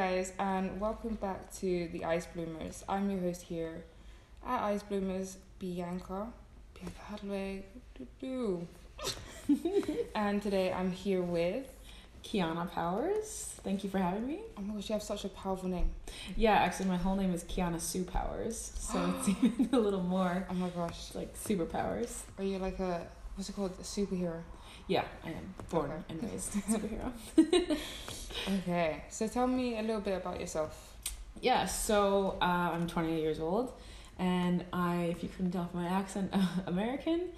guys, and welcome back to the Ice Bloomers. I'm your host here at Ice Bloomers, Bianca. Bianca Hadley. and today I'm here with. Kyana Powers. Thank you for having me. Oh my gosh, you have such a powerful name. Yeah, actually, my whole name is Kyana Sue Powers, so it's even a little more Oh my gosh. like superpowers. Are you like a. What's it called? A superhero. Yeah, I am born Okay. and raised superhero. Okay, so tell me a little bit about yourself. Yeah, so uh, I'm 28 years old, and I, if you couldn't tell from my accent, American,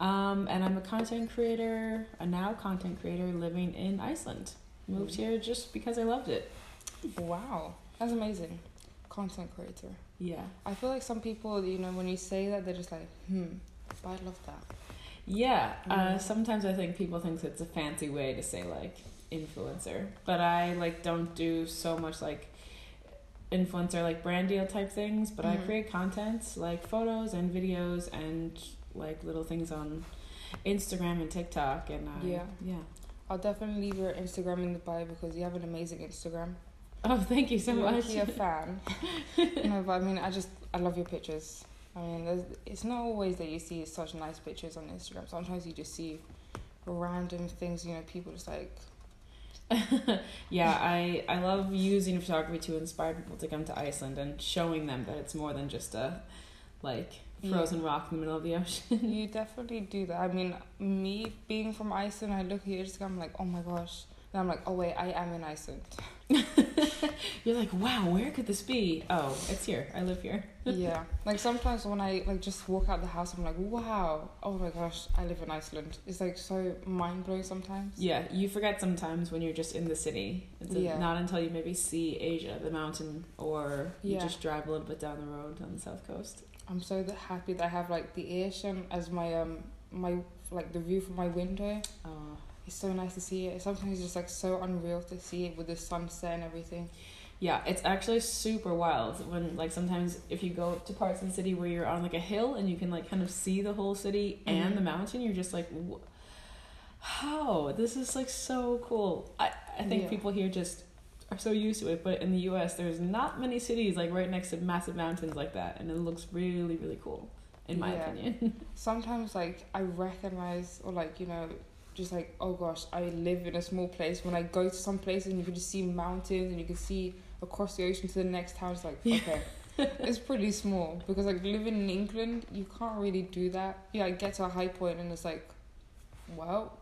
um, and I'm a content creator, a now content creator living in Iceland. Moved here just because I loved it. Wow, that's amazing. Content creator. Yeah. I feel like some people, you know, when you say that, they're just like, hmm, but I love that. Yeah, uh, sometimes I think people think it's a fancy way to say like influencer, but I like don't do so much like influencer like brand deal type things, but I Mhm. create content like photos and videos and like little things on Instagram and TikTok and I, Yeah. yeah. I'll definitely leave your Instagram in the bio because you have an amazing Instagram. Oh, thank you so much. You're much. actually a fan. no, but I mean, I just I love your pictures. I mean, there's, it's not always that you see such nice pictures on Instagram. Sometimes you just see random things. You know, people just like yeah, I I love using photography to inspire people to come to Iceland and showing them that it's more than just a like Yeah. frozen rock in the middle of the ocean. you definitely do that. I mean, me being from Iceland, I look at your Instagram, I'm like, oh my gosh. And I'm like, oh wait, I am in Iceland. You're like, wow, where could this be? Oh, it's here. I live here. yeah. Like sometimes when I like just walk out the house, I'm like, wow, oh my gosh, I live in Iceland. It's like so mind blowing sometimes. Yeah, you forget sometimes when you're just in the city. It's Yeah. not until you maybe see Esja, the mountain, or you Yeah. just drive a little bit down the road on the south coast. I'm so happy that I have like the ocean as my um my like the view from my window. Oh, It's so nice to see it. Sometimes it's just like so unreal to see it with the sunset and everything. yeah, it's actually super wild when like sometimes if you go to parts of the city where you're on like a hill and you can like kind of see the whole city and Mhm. the mountain, you're just like, how this is like so cool. I I think Yeah. people here just are so used to it, but in the U.S. there's not many cities like right next to massive mountains like that, and it looks really really cool in my Yeah. opinion. Sometimes like I recognize or like you know just like oh gosh I live in a small place. When I go to some places and you can just see mountains and you can see across the ocean to the next town. It's like Yeah. okay. it's pretty small because like living in England you can't really do that. Yeah, I get to a high point and it's like, well,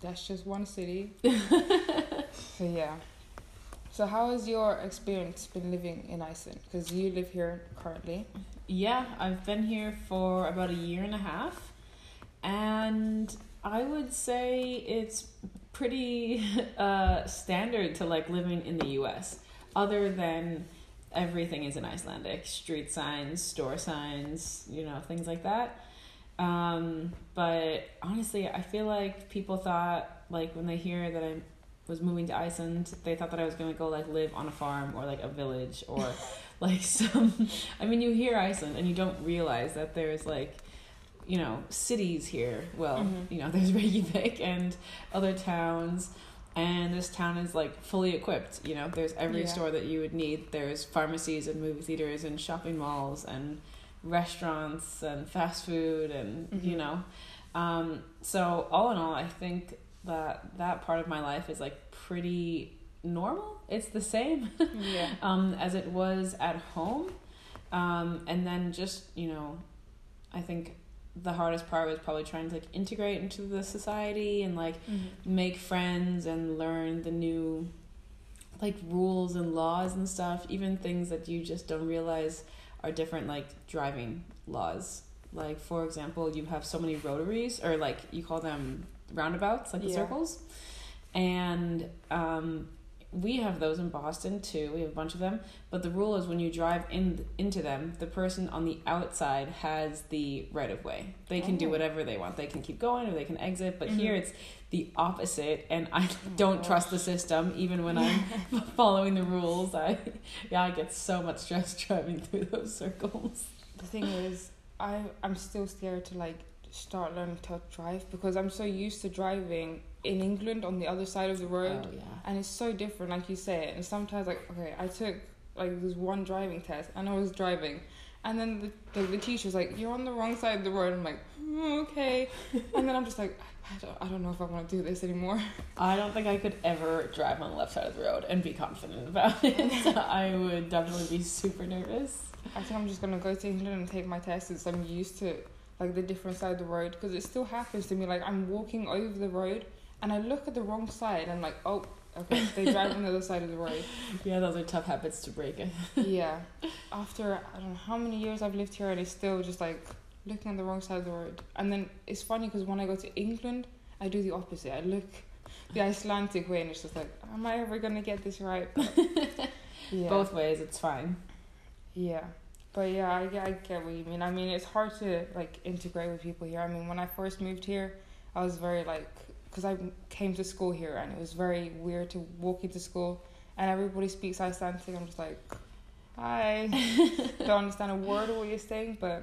that's just one city. so yeah. So how has your experience been living in Iceland? Because you live here currently. Yeah, I've been here for about a year and a half, and I would say it's pretty uh, standard to like living in the U.S. Other than everything is in Icelandic, street signs, store signs, you know, things like that. Um, but honestly, I feel like people thought like when they hear that I was moving to Iceland, they thought that I was gonna go like live on a farm or like a village or like some I mean you hear Iceland and you don't realize that there's like you know cities here. Well, Mhm. you know, there's Reykjavik and other towns and this town is like fully equipped, you know. There's every Yeah. store that you would need. There's pharmacies and movie theaters and shopping malls and restaurants and fast food and you Mhm. know. Um so all in all, I think that that part of my life is like pretty normal. It's the same Yeah. um, as it was at home. Um, and then just, you know, I think the hardest part was probably trying to like integrate into the society and like make friends and learn the new like rules and laws and stuff, even things that you just don't realize are different like driving laws. Like for example, you have so many rotaries or like you call them roundabouts, like the circles. And um we have those in Boston too. We have a bunch of them, but the rule is when you drive in into them, the person on the outside has the right of way. They can do Oh. whatever they want. They can keep going or they can exit. But here Mhm. it's the opposite, and I Oh don't gosh. trust the system even when I'm following the rules. I yeah, I get so much stress driving through those circles. The thing is, I I'm still scared to like start learning to drive because I'm so used to driving in England on the other side of the road, Oh, yeah. and it's so different, like you say. And sometimes, like, okay, I took like this one driving test, and I was driving, and then the the, the teacher was like, "You're on the wrong side of the road." I'm like, "Mm, "Okay," and then I'm just like, I don't, I don't know if I want to do this anymore. I don't think I could ever drive on the left side of the road and be confident about it. I would definitely be super nervous. I think I'm just gonna go to England and take my test since I'm used to like the different side of the road because it still happens to me. Like I'm walking over the road and I look at the wrong side and I'm like, oh, okay, they drive on the other side of the road. Yeah, those are tough habits to break. Yeah. After I don't know how many years I've lived here and it's still just like looking on the wrong side of the road. And then it's funny because when I go to England, I do the opposite. I look the Icelandic way and it's just like, am I ever gonna get this right? But, yeah. Both ways, it's fine. Yeah, but yeah, I, I get what you mean. I mean, it's hard to like integrate with people here. I mean, when I first moved here, I was very like, because I came to school here and it was very weird to walk into school and everybody speaks Icelandic. I'm just like, hi, don't understand a word of what you're saying, but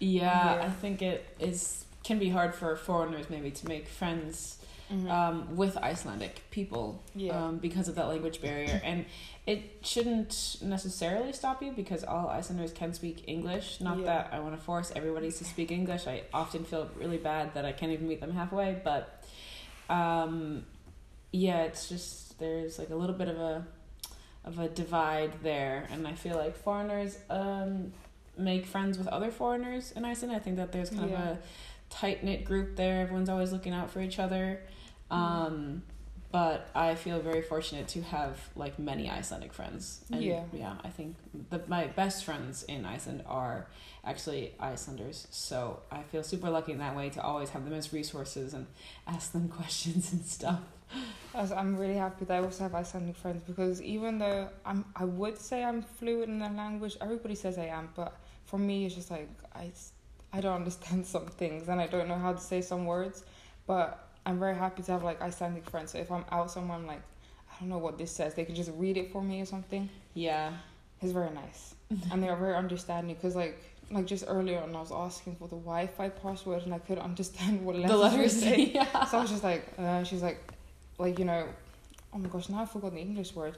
Yeah. I think it is can be hard for foreigners maybe to make friends um, with Icelandic people yeah, um, because of that language barrier. And it shouldn't necessarily stop you because all Icelanders can speak English. Not Yeah. that I want to force everybody to speak English. I often feel really bad that I can't even meet them halfway. But um, yeah, it's just there's like a little bit of a of a divide there, and I feel like foreigners um, make friends with other foreigners in Iceland. I think that there's kind Yeah. of a tight knit group there. Everyone's always looking out for each other. Um, but I feel very fortunate to have like many Icelandic friends. And Yeah. yeah, I think the my best friends in Iceland are actually Icelanders. So I feel super lucky in that way to always have them as resources and ask them questions and stuff. I'm really happy that I also have Icelandic friends because even though I'm, I would say I'm fluent in the language. Everybody says I am, but for me, it's just like I, I don't understand some things and I don't know how to say some words. But I'm very happy to have like Icelandic friends. So if I'm out somewhere, I'm like, I don't know what this says. They can just read it for me or something. Yeah. It's very nice, and they're very understanding. Cause like like just earlier on, I was asking for the Wi-Fi password and I couldn't understand what letters, The letters. saying. yeah. So I was just like, uh, she's like, like you know, oh my gosh, now I forgot the English word.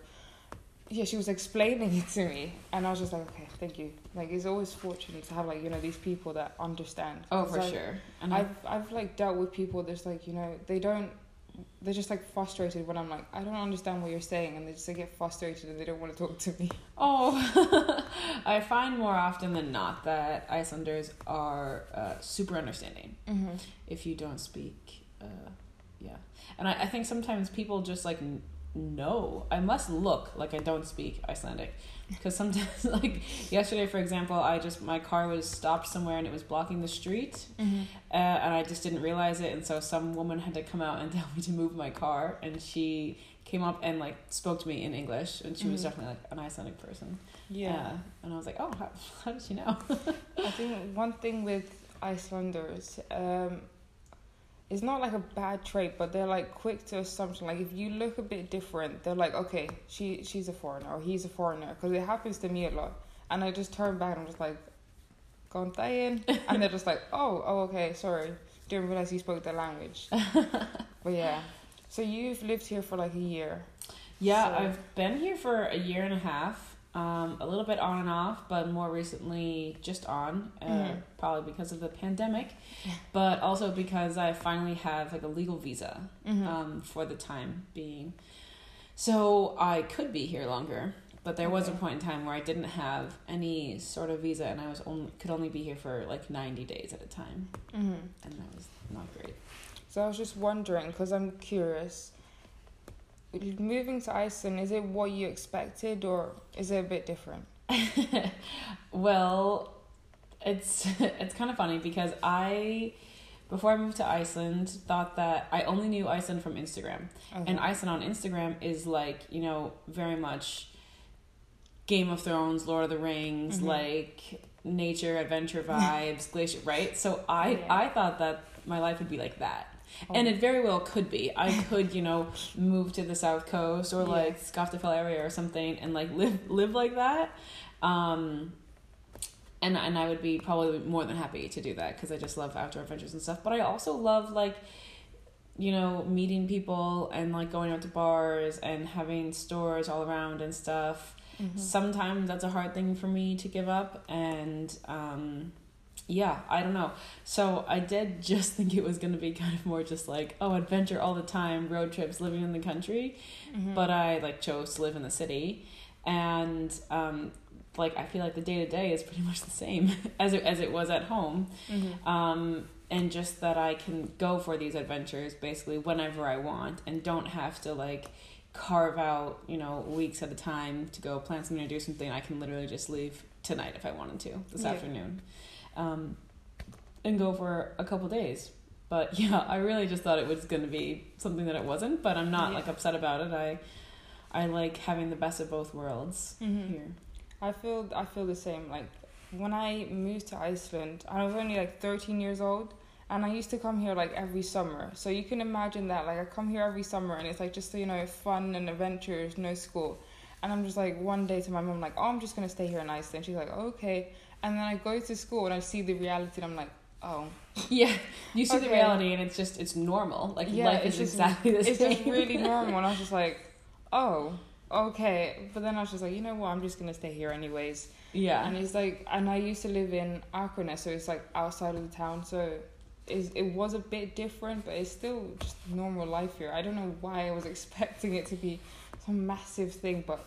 Yeah, she was explaining it to me, and I was just like, okay, thank you. Like, it's always fortunate to have like you know these people that understand. Oh, for I- sure. And I, I've I've like dealt with people that's like you know they don't. They're just like frustrated when I'm like I don't understand what you're saying, and they just like, get frustrated and they don't want to talk to me. oh, I find more often than not that Icelanders are uh, super understanding. Mm-hmm. if you don't speak uh yeah and i, I think sometimes people just like n- know i must look like i don't speak icelandic because sometimes like yesterday for example i just my car was stopped somewhere and it was blocking the street Mm-hmm. uh, and i just didn't realize it and so some woman had to come out and tell me to move my car and she came up and like spoke to me in english and she was Mhm. definitely like an icelandic person Yeah. Uh, and i was like oh how, how did she know I think one thing with Icelanders, um, it's not like a bad trait, but they're like quick to assumption. Like if you look a bit different, they're like, okay, she she's a foreigner or he's a foreigner, because it happens to me a lot. And I just turn back and I'm just like, "Gone in," and they're just like, "Oh, oh, okay, sorry, didn't realize you spoke the language." but yeah, so you've lived here for like a year. Yeah, So- I've been here for a year and a half. Um, a little bit on and off, but more recently just on, uh, Mhm. probably because of the pandemic, Yeah. but also because I finally have like a legal visa Mhm. um, for the time being. So I could be here longer, but there was a point in time where I didn't have any sort of visa, and I was only could only be here for like ninety days at a time, Mhm. and that was not great. So I was just wondering, because I'm curious, moving to Iceland, is it what you expected or is it a bit different? well, it's it's kind of funny because I before I moved to Iceland thought that I only knew Iceland from Instagram. Okay. And Iceland on Instagram is like, you know, very much Game of Thrones, Lord of the Rings, Mhm. like nature, adventure vibes, glacier, right? So I Yeah. I thought that my life would be like that. Oh. And it very well could be. I could, you know, move to the south coast or like Skaftafell area or something and like live live like that. Um and and I would be probably more than happy to do that because I just love outdoor adventures and stuff. But I also love like you know meeting people and like going out to bars and having stores all around and stuff. Mm-hmm. Sometimes that's a hard thing for me to give up and um yeah, I don't know. So I did just think it was going to be kind of more just like, oh, adventure all the time, road trips, living in the country. Mhm. But I like chose to live in the city, and um, like I feel like the day to day is pretty much the same as it as it was at home. Mhm. Um, and just that I can go for these adventures basically whenever I want, and don't have to like carve out you know weeks at a time to go plan something or do something. I can literally just leave tonight if I wanted to this Yeah. afternoon, um, and go for a couple days. But yeah, I really just thought it was going to be something that it wasn't. But I'm not Yeah. like upset about it. I I like having the best of both worlds Mhm. here. I feel I feel the same. Like when I moved to Iceland, I was only like 13 years old, and I used to come here like every summer. So you can imagine that. Like I come here every summer, and it's like just so you know fun and adventures, no school. And I'm just like one day to my mom like, oh, I'm just gonna stay here in Iceland. She's like, okay. And then I go to school and I see the reality, and I'm like, oh, Yeah, you see the reality, and it's just it's normal. Like Yeah, life is just- exactly the it's same. It's just really normal. And I was just like, oh, okay. But then I was just like, you know what? I'm just gonna stay here anyways. yeah, And it's like, and I used to live in Akranes, so it's like outside of the town. So it was a bit different, but it's still just normal life here. I don't know why I was expecting it to be some massive thing, but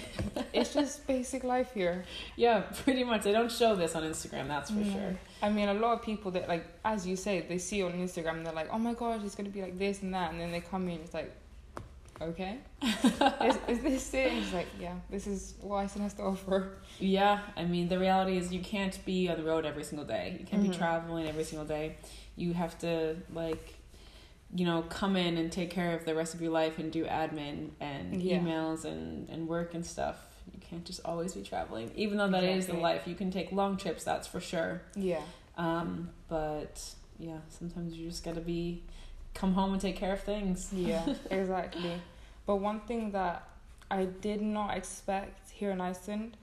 it's just basic life here. yeah, pretty much. They don't show this on Instagram, that's for Mm. sure. I mean, a lot of people that like, as you say, they see on Instagram, and they're like, "Oh my gosh, it's gonna be like this and that," and then they come in, it's like, okay, is, is this it? And it's like, yeah, this is what Iceland has to offer. Yeah, I mean the reality is you can't be on the road every single day. You can't Mhm. be traveling every single day. You have to like, you know, come in and take care of the rest of your life and do admin and Yeah. emails and and work and stuff. You can't just always be traveling, even though that is the life. You can take long trips, that's for sure. Yeah. Um, but yeah, sometimes you just gotta be come home and take care of things. Yeah, exactly. But one thing that I did not expect here in Iceland,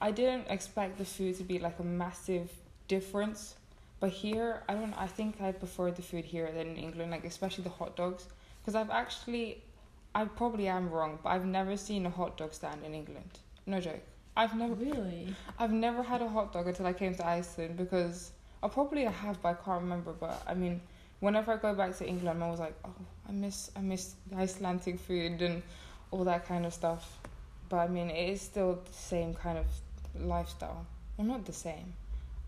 I didn't expect the food to be like a massive difference. But here, I don't. I think I prefer the food here than in England, like especially the hot dogs, because I've actually, I probably am wrong, but I've never seen a hot dog stand in England. No joke. I've never. Really? I've never had a hot dog until I came to Iceland because uh, I probably have, but I can't remember. But I mean, whenever I go back to England, I'm always like, oh, I miss, I miss Icelandic food and all that kind of stuff. But I mean, it is still the same kind of lifestyle. Well, not the same.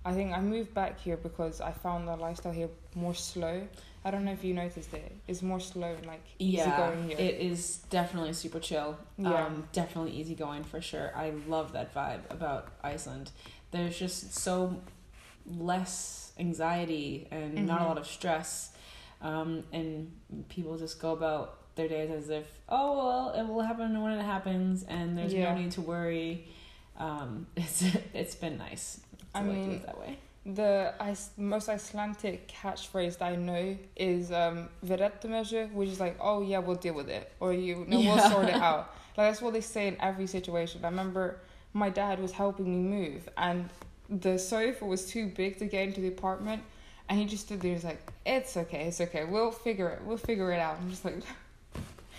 I think I moved back here because I found the lifestyle here more slow. I don't know if you noticed it. It's more slow and like easy Yeah, going here. it is definitely super chill. Yeah. Um, definitely easygoing for sure. I love that vibe about Iceland. There's just so less anxiety and not a Mhm. lot of stress. Um, and people just go about their days as if, oh, well, it will happen when it happens, and there's Yeah. no need to worry. Um, it's it's been nice. I mean, that way. The most Icelandic catchphrase that I know is um, "Við reddum þessu," which is like, "Oh yeah, we'll deal with it," or "You, no, we'll sort it out." Like that's what they say in every situation. I remember my dad was helping me move, and the sofa was too big to get into the apartment, and he just stood there. He's like, "It's okay, it's okay. We'll figure it. We'll figure it out." I'm just like,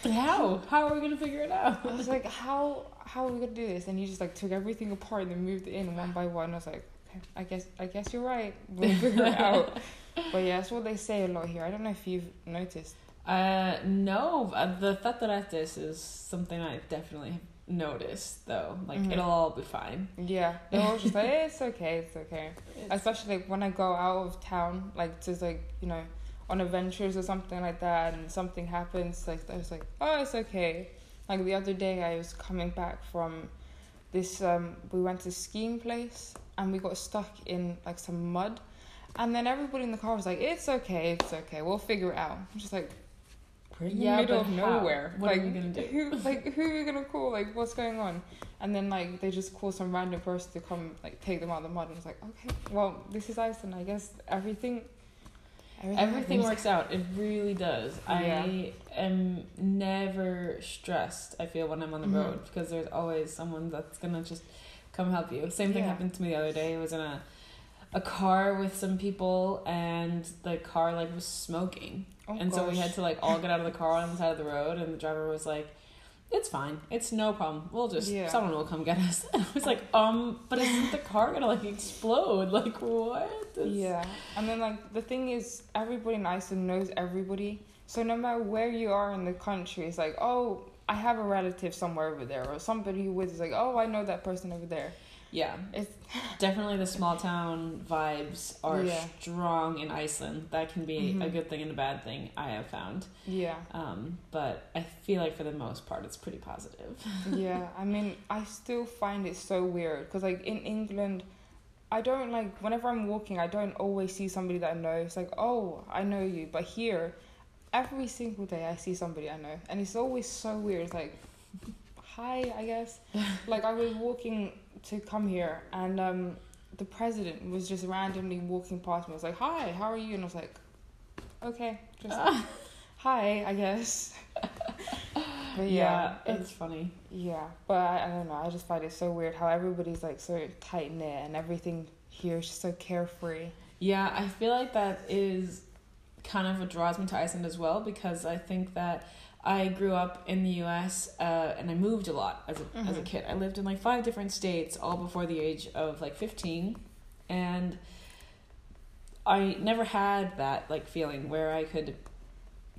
How? How are we gonna figure it out? I was like, "How? How are we gonna do this?" And he just like took everything apart and then moved it in one by one. I was like, "Okay, I guess, I guess you're right. We'll figure it out." But yeah, that's what they say a lot here. I don't know if you've noticed. Uh, no, uh, the þetta reddast is something I definitely noticed though. Like Mhm. it'll all be fine. Yeah, they're always just like, it's okay, it's okay. Especially like when I go out of town, like to like you know, on adventures or something like that, and something happens, like I was like, oh, it's okay. Like the other day, I was coming back from this. Um, we went to skiing place, and we got stuck in like some mud, and then everybody in the car was like, it's okay, it's okay, we'll figure it out. I'm just like. We're in the Yeah, middle of how? nowhere. What are like, we gonna do? Who, like, who are we gonna call? Like, what's going on? And then like they just call some random person to come like take them out of the mud and it's like, okay, well this is Iceland, I guess everything Everything happens. works out. It really does. Yeah. I am never stressed. I feel when I'm on the Mhm. road because there's always someone that's gonna just come help you. Same thing Yeah. happened to me the other day. I was in a a car with some people and the car like was smoking. Oh, and so we had to like all get out of the car on the side of the road and the driver was like it's fine. It's no problem. We'll just Yeah. someone will come get us. And I was like, um, but isn't the car gonna like explode? Like what? This- Yeah, and then like the thing is, everybody in Iceland knows everybody. So no matter where you are in the country, it's like, oh, I have a relative somewhere over there, or somebody who is like, oh, I know that person over there. Yeah. It's Definitely the small town vibes are Yeah. strong in Iceland. That can be a Mhm. good thing and a bad thing, I have found. yeah, Um, but I feel like for the most part it's pretty positive. yeah. I mean, I still find it so weird because like in England, I don't like whenever I'm walking, I don't always see somebody that I know. It's like, oh, I know you, but here, every single day I see somebody I know, and it's always so weird. It's like, hi, I guess. like I was walking to come here, and um, the president was just randomly walking past me. I was like, hi, how are you? And I was like, okay, just hi, I guess. but yeah, it's it's funny. yeah, but I, I don't know. I just find it so weird how everybody's like so tight knit and everything here is just so carefree. Yeah, I feel like that is kind of what draws me to Iceland as well because I think that I grew up in the U.S. Uh, and I moved a lot as a as a Mhm. kid. I lived in like five different states, all before the age of like fifteen, and I never had that like feeling where I could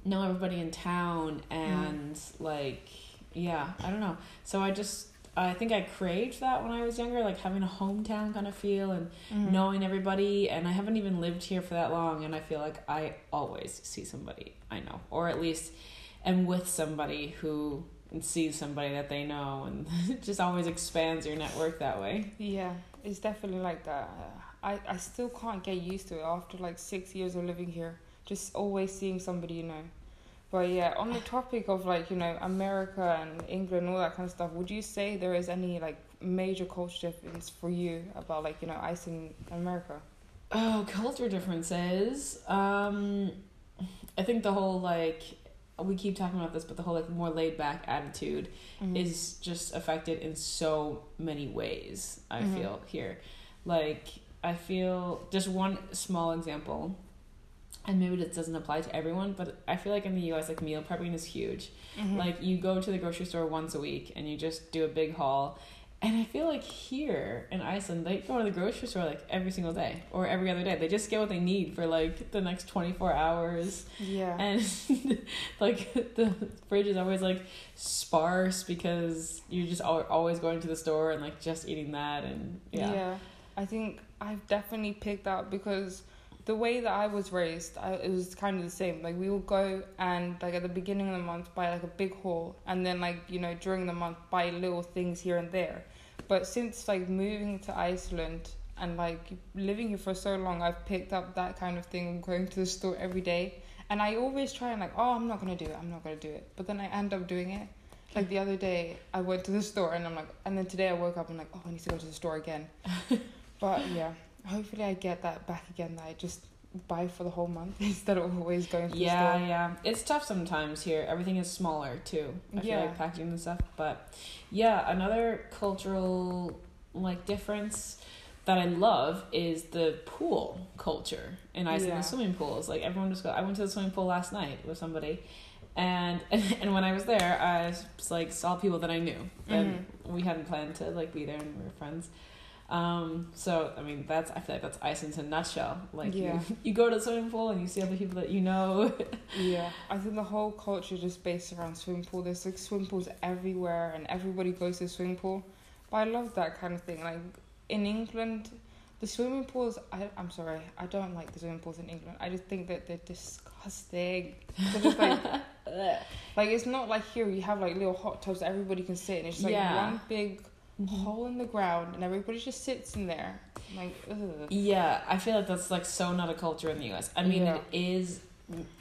know everybody in town and like yeah, I don't know. So I just I think I craved that when I was younger, like having a hometown kind of feel and Mm-hmm. knowing everybody and I haven't even lived here for that long and I feel like I always see somebody I know or at least am with somebody who sees somebody that they know and it just always expands your network that way. Yeah, it's definitely like that. I, I still can't get used to it after like six years of living here. Just always seeing somebody you know. But yeah, on the topic of like, you know, America and England and all that kind of stuff, would you say there is any like major culture difference for you about like, you know, Iceland and America? Oh, culture differences. Um I think the whole like we keep talking about this, but the whole like more laid back attitude Mhm. is just affected in so many ways i Mhm. feel here like i feel just one small example and maybe this doesn't apply to everyone but i feel like in the us like meal prepping is huge. Mhm. like you go to the grocery store once a week and you just do a big haul. And i feel like here in iceland they go to the grocery store like every single day or every other day. They just get what they need for like the next 24 hours. Yeah. and like the fridge is always like sparse because you're just al- always going to the store and like just eating that and yeah, I think I've definitely picked up because the way that I was raised, I, it was kind of the same. Like we would go and like at the beginning of the month buy like a big haul, and then like you know during the month buy little things here and there. But since like moving to Iceland and like living here for so long, I've picked up that kind of thing, going to the store every day. And I always try and like, oh, I'm not gonna do it. I'm not gonna do it. But then I end up doing it. Like the other day, I went to the store and I'm like, and then today I woke up and like, oh, I need to go to the store again. but yeah, hopefully I get that back again. That I just buy for the whole month instead of always going to yeah the store. yeah it's tough sometimes here everything is smaller too i feel Yeah. like packaging and stuff but yeah another cultural like difference that i love is the pool culture in iceland Yeah. the swimming pools like everyone just go i went to the swimming pool last night with somebody and and when i was there i was like saw people that i knew and mm-hmm. we hadn't planned to like be there and we were friends um so i mean that's i feel like that's iceland in a nutshell like Yeah. you, you go to the swimming pool and you see other people that you know Yeah, I think the whole culture is just based around swimming pool. There's like swimming pools everywhere, and everybody goes to the swimming pool. But I love that kind of thing. Like in England, the swimming pools. I, I'm sorry, I don't like the swimming pools in England. I just think that they're disgusting. They're just like, like it's not like here. You have like little hot tubs that everybody can sit in. It's just like Yeah. one big hole in the ground, and everybody just sits in there. Like, ugh. Yeah, I feel like that's like so not a culture in the U.S. I mean, Yeah. it is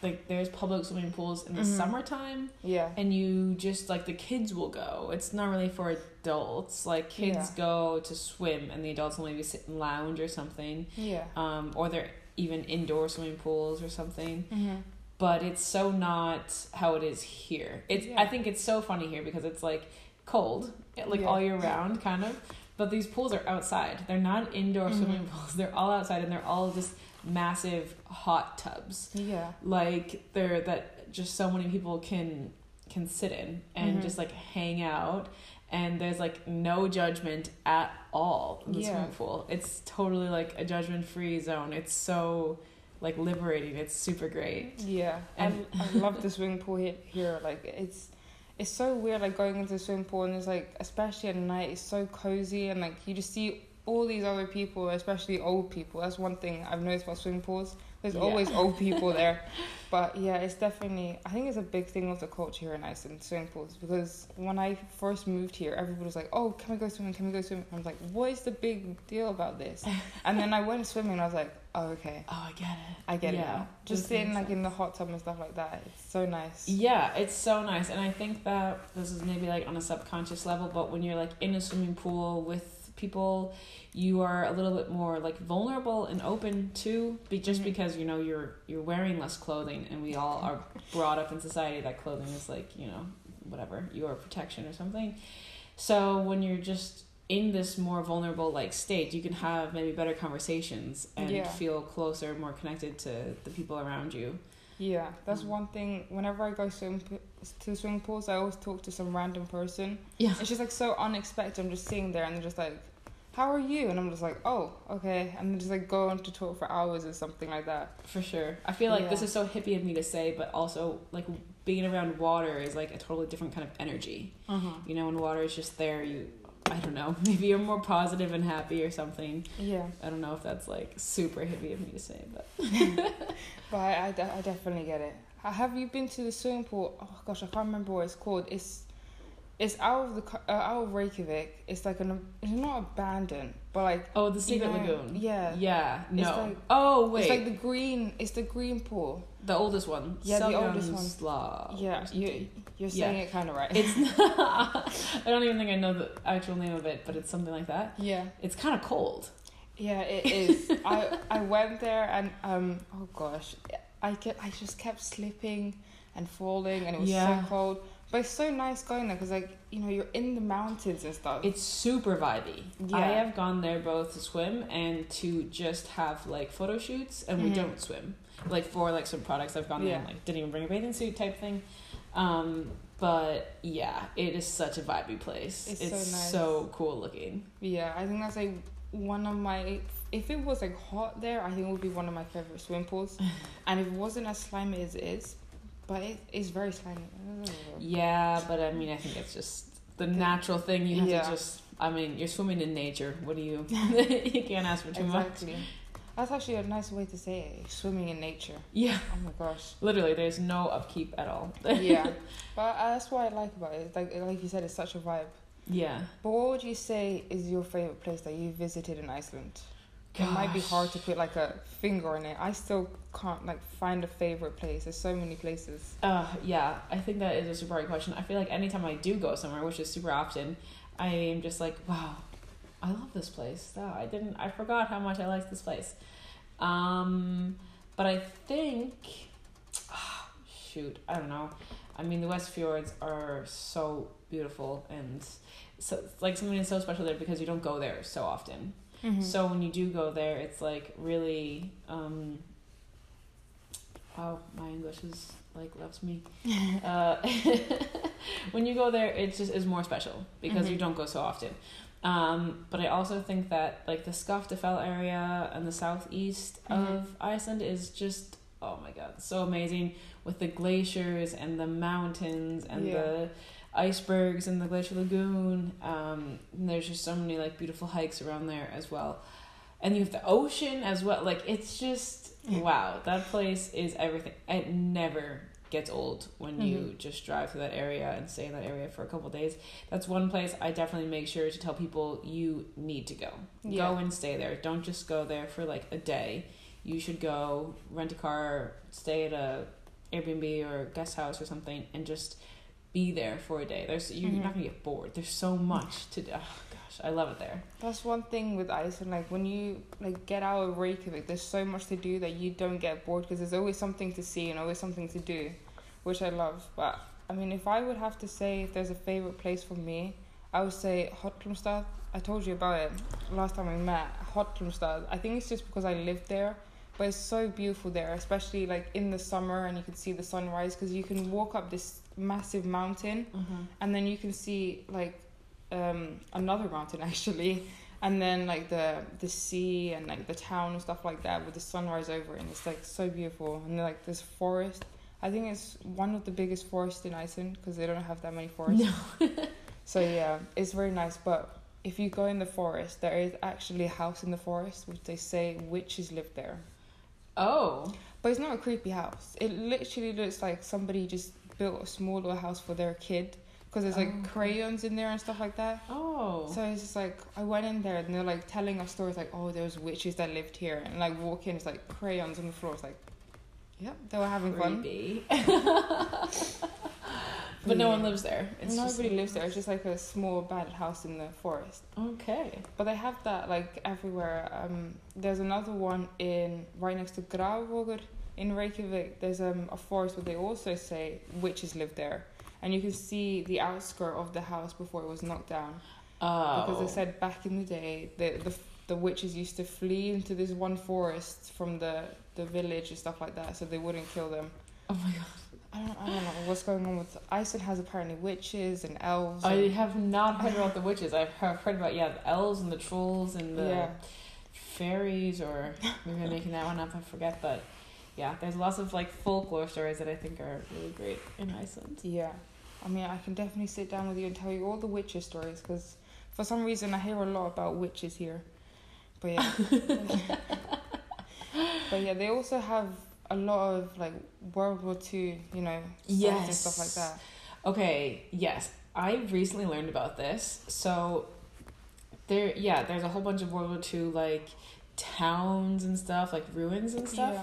like there's public swimming pools in the Mhm. summertime, yeah, and you just like the kids will go. It's not really for adults. Like kids go to swim, and the adults will maybe sit and lounge or something. yeah. Um, or they're even indoor swimming pools or something. Mm-hmm. But it's so not how it is here. It's Yeah. I think it's so funny here because it's like cold, like Yeah. all year round, kind of. but these pools are outside. They're not indoor Mhm. swimming pools. They're all outside, and they're all just massive hot tubs. Yeah. Like they're that just so many people can can sit in and Mhm. just like hang out. And there's like no judgment at all in the Yeah. swimming pool. It's totally like a judgment free zone. It's so like liberating. It's super great. Yeah, And- and I love the swimming pool here, here. Like it's, it's so weird. Like going into the swimming pool and it's like, especially at night, it's so cozy and like you just see all these other people, especially old people. That's one thing I've noticed about swimming pools. There's Yeah. always old people there, but yeah, it's definitely. I think it's a big thing of the culture here in Iceland, swimming pools. Because when I first moved here, everybody was like, "Oh, can we go swimming? Can we go swimming?" I was like, "What is the big deal about this?" and then I went swimming, and I was like, "Oh, okay." Oh, I get it. I get it Yeah, now. Just sitting like in the hot tub and stuff like that. It's so nice. Yeah, it's so nice. And I think that this is maybe like on a subconscious level, but when you're like in a swimming pool with people, you are a little bit more like vulnerable and open to be just Mhm. because you know you're you're wearing less clothing and we all are brought up in society that clothing is like, you know, whatever, your protection or something. So when you're just in this more vulnerable like state, you can have maybe better conversations and Yeah. feel closer, more connected to the people around you. Yeah, that's Mm. one thing. Whenever I go swim to swimming pools, I always talk to some random person. Yeah. It's just like so unexpected. I'm just sitting there and they're just like, "How are you?" And I'm just like, "Oh, okay." And just like go on to talk for hours or something like that. For sure. I feel like this is so hippie of me to say, but also like being around water is like a totally different kind of energy. Uh-huh. You know, when water is just there, you I don't know, maybe you're more positive and happy or something. Yeah, I don't know if that's like super hippie of me to say, but but I, I, I definitely get it. Have you been to the swimming pool? Oh gosh, I can't remember what it's called. It's it's out of the uh, out of Reykjavik. It's like an it's not abandoned, but like oh, the Secret know, Lagoon. yeah. Yeah. It's No. like- oh wait, It's like the green. It's the green pool. the oldest one. Yeah, the oldest one. Slav Yeah, you you're Yeah. saying it kind of right. It's. not, I don't even think I know the actual name of it, but it's something like that. yeah, It's kind of cold. yeah, it is. I I went there and um oh gosh, I kept I just kept slipping and falling and it was Yeah. so cold. But it's so nice going there because like you know you're in the mountains and stuff. It's super vibey. Yeah. I have gone there both to swim and to just have like photo shoots, and we Mhm. don't swim. Like for like some products, I've gone there and like didn't even bring a bathing suit type thing. Um, but yeah, it is such a vibey place. It's It's, so nice. so cool looking. yeah, I think that's like one of my. If it was like hot there, I think it would be one of my favorite swim pools. and if it wasn't as slimy as it is, but it is very slimy. Yeah, but I mean, I think it's just the natural thing. You have Yeah. to just. I mean, you're swimming in nature. What do you? you can't ask for too much. That's actually a nice way to say it. Swimming in nature. Yeah, Oh my gosh. literally, there's no upkeep at all. yeah, but uh, that's what I like about it. Like like you said, it's such a vibe. yeah. But what would you say is your favorite place that you visited in Iceland? It might be hard to put like a finger on it. I still can't like find a favorite place. There's so many places. Uh, yeah, I think that is a super hard question. I feel like anytime I do go somewhere, which is super often, I am just like, wow, I love this place. Oh, I didn't, I forgot how much I liked this place. Um, but I think, ah, shoot, I don't know. I mean, the West Fjords are so beautiful and so like something is so special there because you don't go there so often. Mm-hmm. So when you do go there, it's like really. Um, wow, my English is like loves me. uh, when you go there, it just is more special because you Mhm. don't go so often. Um, but I also think that like the Skaftafell area and the southeast Mhm. of Iceland is just oh my god, so amazing with the glaciers and the mountains and Yeah. the icebergs and the glacier lagoon. Um, there's just so many like beautiful hikes around there as well. And you have the ocean as well. Like it's just wow, that place is everything. It never gets old when you Mhm. just drive through that area and stay in that area for a couple days. That's one place I definitely make sure to tell people you need to go. Yeah. Go and stay there. Don't just go there for like a day. You should go rent a car, stay at a Airbnb or guest house or something, and just be there for a day. There's you're Mhm. not gonna get bored. There's so much to do. Oh gosh, I love it there. That's one thing with Iceland. Like when you like get out of Reykjavik, there's so much to do that you don't get bored because there's always something to see and always something to do, which I love. But I mean, if I would have to say if there's a favorite place for me, I would say Hallormsstað. I told you about it last time we met, Hallormsstað. I think it's just because I lived there, but it's so beautiful there, especially like in the summer, and you can see the sunrise because you can walk up this massive mountain, Mm-hmm. and then you can see like um, another mountain actually, and then like the the sea and like the town and stuff like that with the sunrise over it, and it's like so beautiful. And then, like this forest. I think it's one of the biggest forests in Iceland because they don't have that many forests. No. So yeah, it's very nice. But if you go in the forest, there is actually a house in the forest which they say witches live there. Oh. But it's not a creepy house. It literally looks like somebody just built a small little house for their kid because there's like Oh. crayons in there and stuff like that. Oh. So it's just like I went in there and they're like telling us stories like, oh, there was witches that lived here, and like walk in, it's like crayons on the floor. It's like, yep, they were having fun. But no one lives there. It's just- Nobody lives there. It's just like a small abandoned house in the forest. Okay. But they have that like everywhere. Um, there's another one in right next to Grafarvogur in Reykjavik. There's um, a forest where they also say witches live there, and you can see the outskirt of the house before it was knocked down. Oh. Because they said back in the day the the the witches used to flee into this one forest from the the village and stuff like that, so they wouldn't kill them. Oh my god. I don't, I don't know what's going on with Iceland has apparently witches and elves. I and- have not heard about the witches. I've heard, heard about yeah the elves and the trolls and the yeah. fairies or maybe I'm making that one up. I forget, but yeah, there's lots of like folklore stories that I think are really great in Iceland. Yeah, I mean, I can definitely sit down with you and tell you all the witches stories because for some reason I hear a lot about witches here. But yeah, but yeah, they also have a lot of like World War Two, you know, songs and stuff like that. Okay, yes. I recently learned about this. So there yeah, there's a whole bunch of World War II like towns and stuff, like ruins and stuff.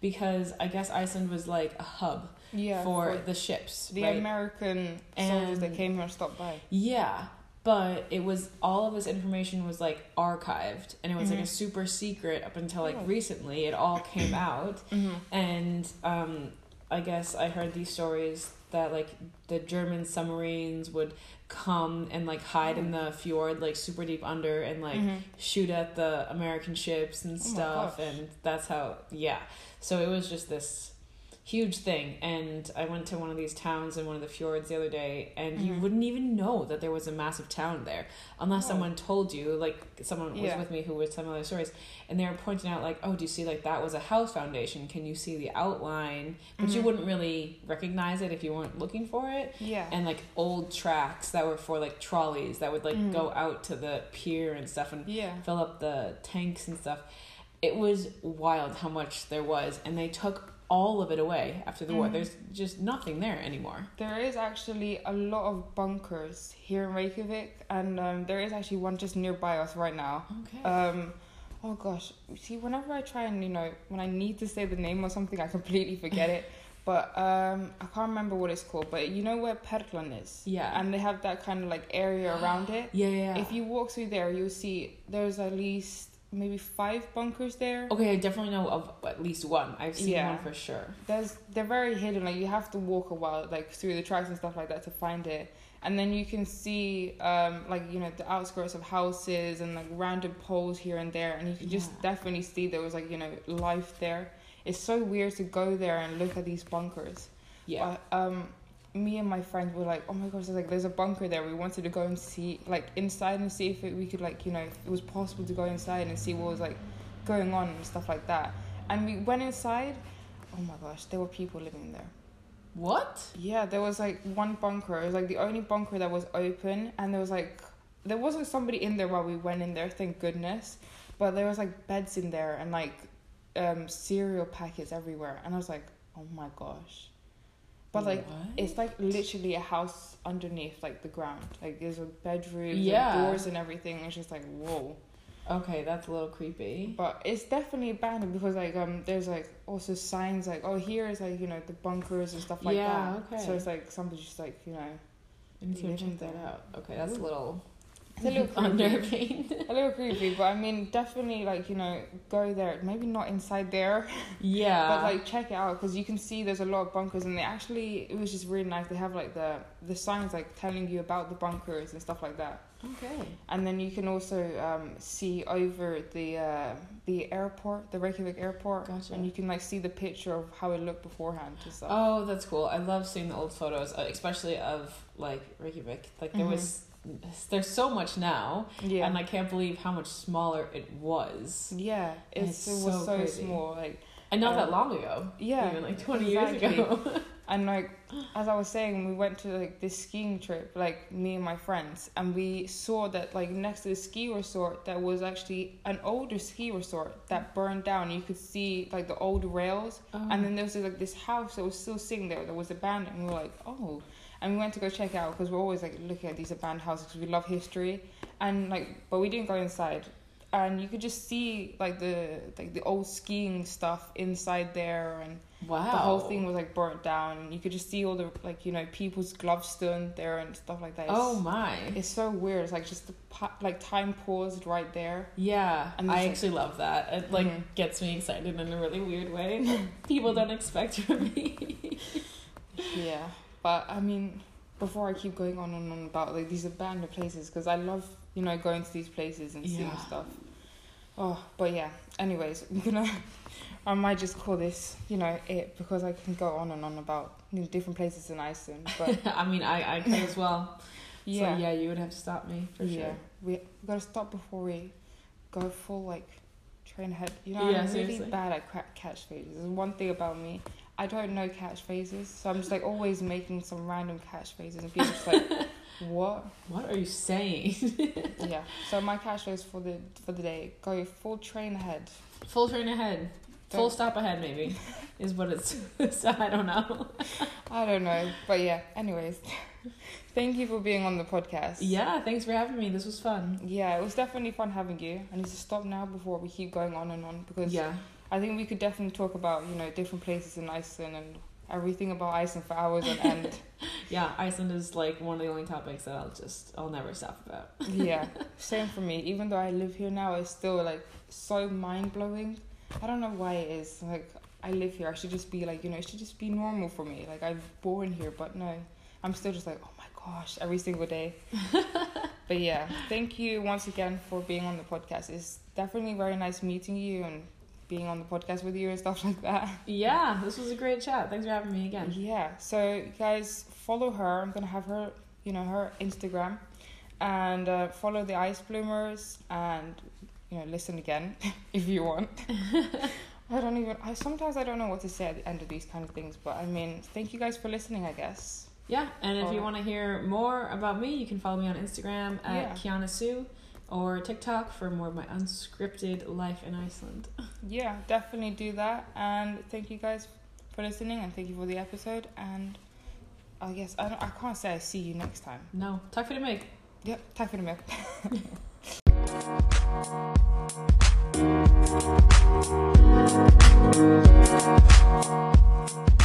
Because I guess Iceland was like a hub Yeah, yeah for, for the ships. the right? American soldiers that came here and stopped by. Yeah, but it was all of this information was like archived, and it was like a Mhm. super secret up until like Oh. recently. It all came out, Mm-hmm. and um, I guess I heard these stories that like the German submarines would come and like hide in the fjord, like super deep under, and like mm-hmm. shoot at the American ships and Oh stuff, and that's how yeah. So it was just this huge thing, and I went to one of these towns in one of the fjords the other day, and you Mhm. wouldn't even know that there was a massive town there unless Oh. someone told you. Like someone was Yeah. with me who was telling other stories, and they were pointing out like, oh, do you see like that was a house foundation? Can you see the outline? But you Mhm. wouldn't really recognize it if you weren't looking for it Yeah. and like old tracks that were for like trolleys that would like Mhm. go out to the pier and stuff and yeah. fill up the tanks and stuff. It was wild how much there was, and they took all of it away after the war. Mhm. There's just nothing there anymore. There is actually a lot of bunkers here in Reykjavik, and um, there is actually one just nearby us right now. Okay. Um, oh gosh, see, whenever I try and you know when I need to say the name or something, I completely forget it. But um, I can't remember what it's called. But you know where Perlan is, yeah. and they have that kind of like area around it. yeah. yeah. If you walk through there, you'll see there's at least maybe five bunkers there. okay, I definitely know of at least one. I've seen Yeah. one for sure. There's they're very hidden. Like you have to walk a while, like through the tracks and stuff like that to find it. And then you can see, um, like you know, the outskirts of houses and like random poles here and there, and you can just Yeah. definitely see there was like you know life there. It's so weird to go there and look at these bunkers. Yeah. But, um, me and my friends were like, oh my gosh, there's like there's a bunker there. We wanted to go and see like inside and see if it, we could like you know if it was possible to go inside and see what was like going on and stuff like that. And we went inside. Oh my gosh, there were people living there. what? Yeah, there was like one bunker. It was like the only bunker that was open, and there was like there wasn't somebody in there while we went in there. Thank goodness. But there was like beds in there and like um cereal packets everywhere, and I was like, oh my gosh. But like What? it's like literally a house underneath like the ground. Like there's a bedroom, Yeah. and doors and everything. It's just like whoa. okay, that's a little creepy. But it's definitely abandoned because like um there's like also signs like oh here is like you know the bunkers and stuff like Yeah, that. okay. So it's like somebody just like you know I need to check that out. Okay, that's a little it's a little creepy. unnerving. a little creepy. But I mean definitely like you know go there. Maybe not inside there, yeah. but like check it out because you can see there's a lot of bunkers and they actually it was just really nice. They have like the the signs like telling you about the bunkers and stuff like that. Okay. And then you can also um, see over the uh, the airport, the Reykjavik airport, Gotcha. and you can like see the picture of how it looked beforehand and stuff. Oh, that's cool. I love seeing the old photos, uh, especially of like Reykjavik. Like there Mhm. was, there's so much now, yeah, and I can't believe how much smaller it was, yeah, it's, It's it was so so, small, like and not that Um, long ago. yeah, even like twenty years ago. And like as I was saying, we went to like this skiing trip, like me and my friends, and we saw that like next to the ski resort there was actually an older ski resort that burned down. You could see like the old rails, and then there was like this house that was still sitting there that was abandoned. And we were like, oh, and we went to go check out because we're always like looking at these abandoned houses because we love history, and like but we didn't go inside. And you could just see like the like the old skiing stuff inside there, and wow, the whole thing was like burnt down and you could just see all the like you know people's gloves still in there and stuff like that it's, Oh my. it's so weird it's like just the like time paused right there Yeah, And I there's, like- actually love that. It like Mhm. gets me excited in a really weird way. People don't expect from me. yeah but i mean before i keep going on and on about like these abandoned places because i love you know going to these places and seeing Yeah. stuff oh but yeah anyways we're gonna i might just call this you know it because i can go on and on about you know, different places in iceland but I mean, I I could as well. yeah So yeah, you would have to stop me for yeah, sure. we, we gotta stop before we go full like train head. You know, Yeah, I'm really bad at catchphrases. There's one thing about me, I don't know catchphrases, so I'm just like always making some random catchphrases, and people just like, what? What are you saying? Yeah. So my catchphrase for the for the day: go full train ahead. Full train ahead. Full Don't- stop ahead, maybe, is what it's. so I don't know. I don't know, but yeah. Anyways, thank you for being on the podcast. Yeah, thanks for having me. This was fun. Yeah, it was definitely fun having you. I need to stop now before we keep going on and on because Yeah. I think we could definitely talk about, you know, different places in Iceland and everything about Iceland for hours on end. Yeah, Iceland is like one of the only topics that I'll just I'll never stop about. yeah, same for me. Even though I live here now, it's still like so mind blowing. I don't know why it is. Like I live here, I should just be like, you know, it should just be normal for me. Like I'm born here, but no, I'm still just like, oh my gosh, every single day. but yeah, thank you once again for being on the podcast. It's definitely very nice meeting you and being on the podcast with you and stuff like that. Yeah, this was a great chat. Thanks for having me again. Yeah. So guys, follow her. I'm gonna have her, you know, her Instagram, and uh, follow the Ice Bloomers, and you know, listen again if you want. I don't even. I sometimes I don't know what to say at the end of these kind of things, but I mean, thank you guys for listening. I guess. Yeah, and if you want to hear more about me, you can follow me on Instagram at Yeah. Kyana Sue or TikTok for more of my unscripted life in Iceland. Yeah, definitely do that. And thank you guys for listening and thank you for the episode. And I guess I, I can't say I see you next time. No, Time for the mic. Yep, Time for the mic.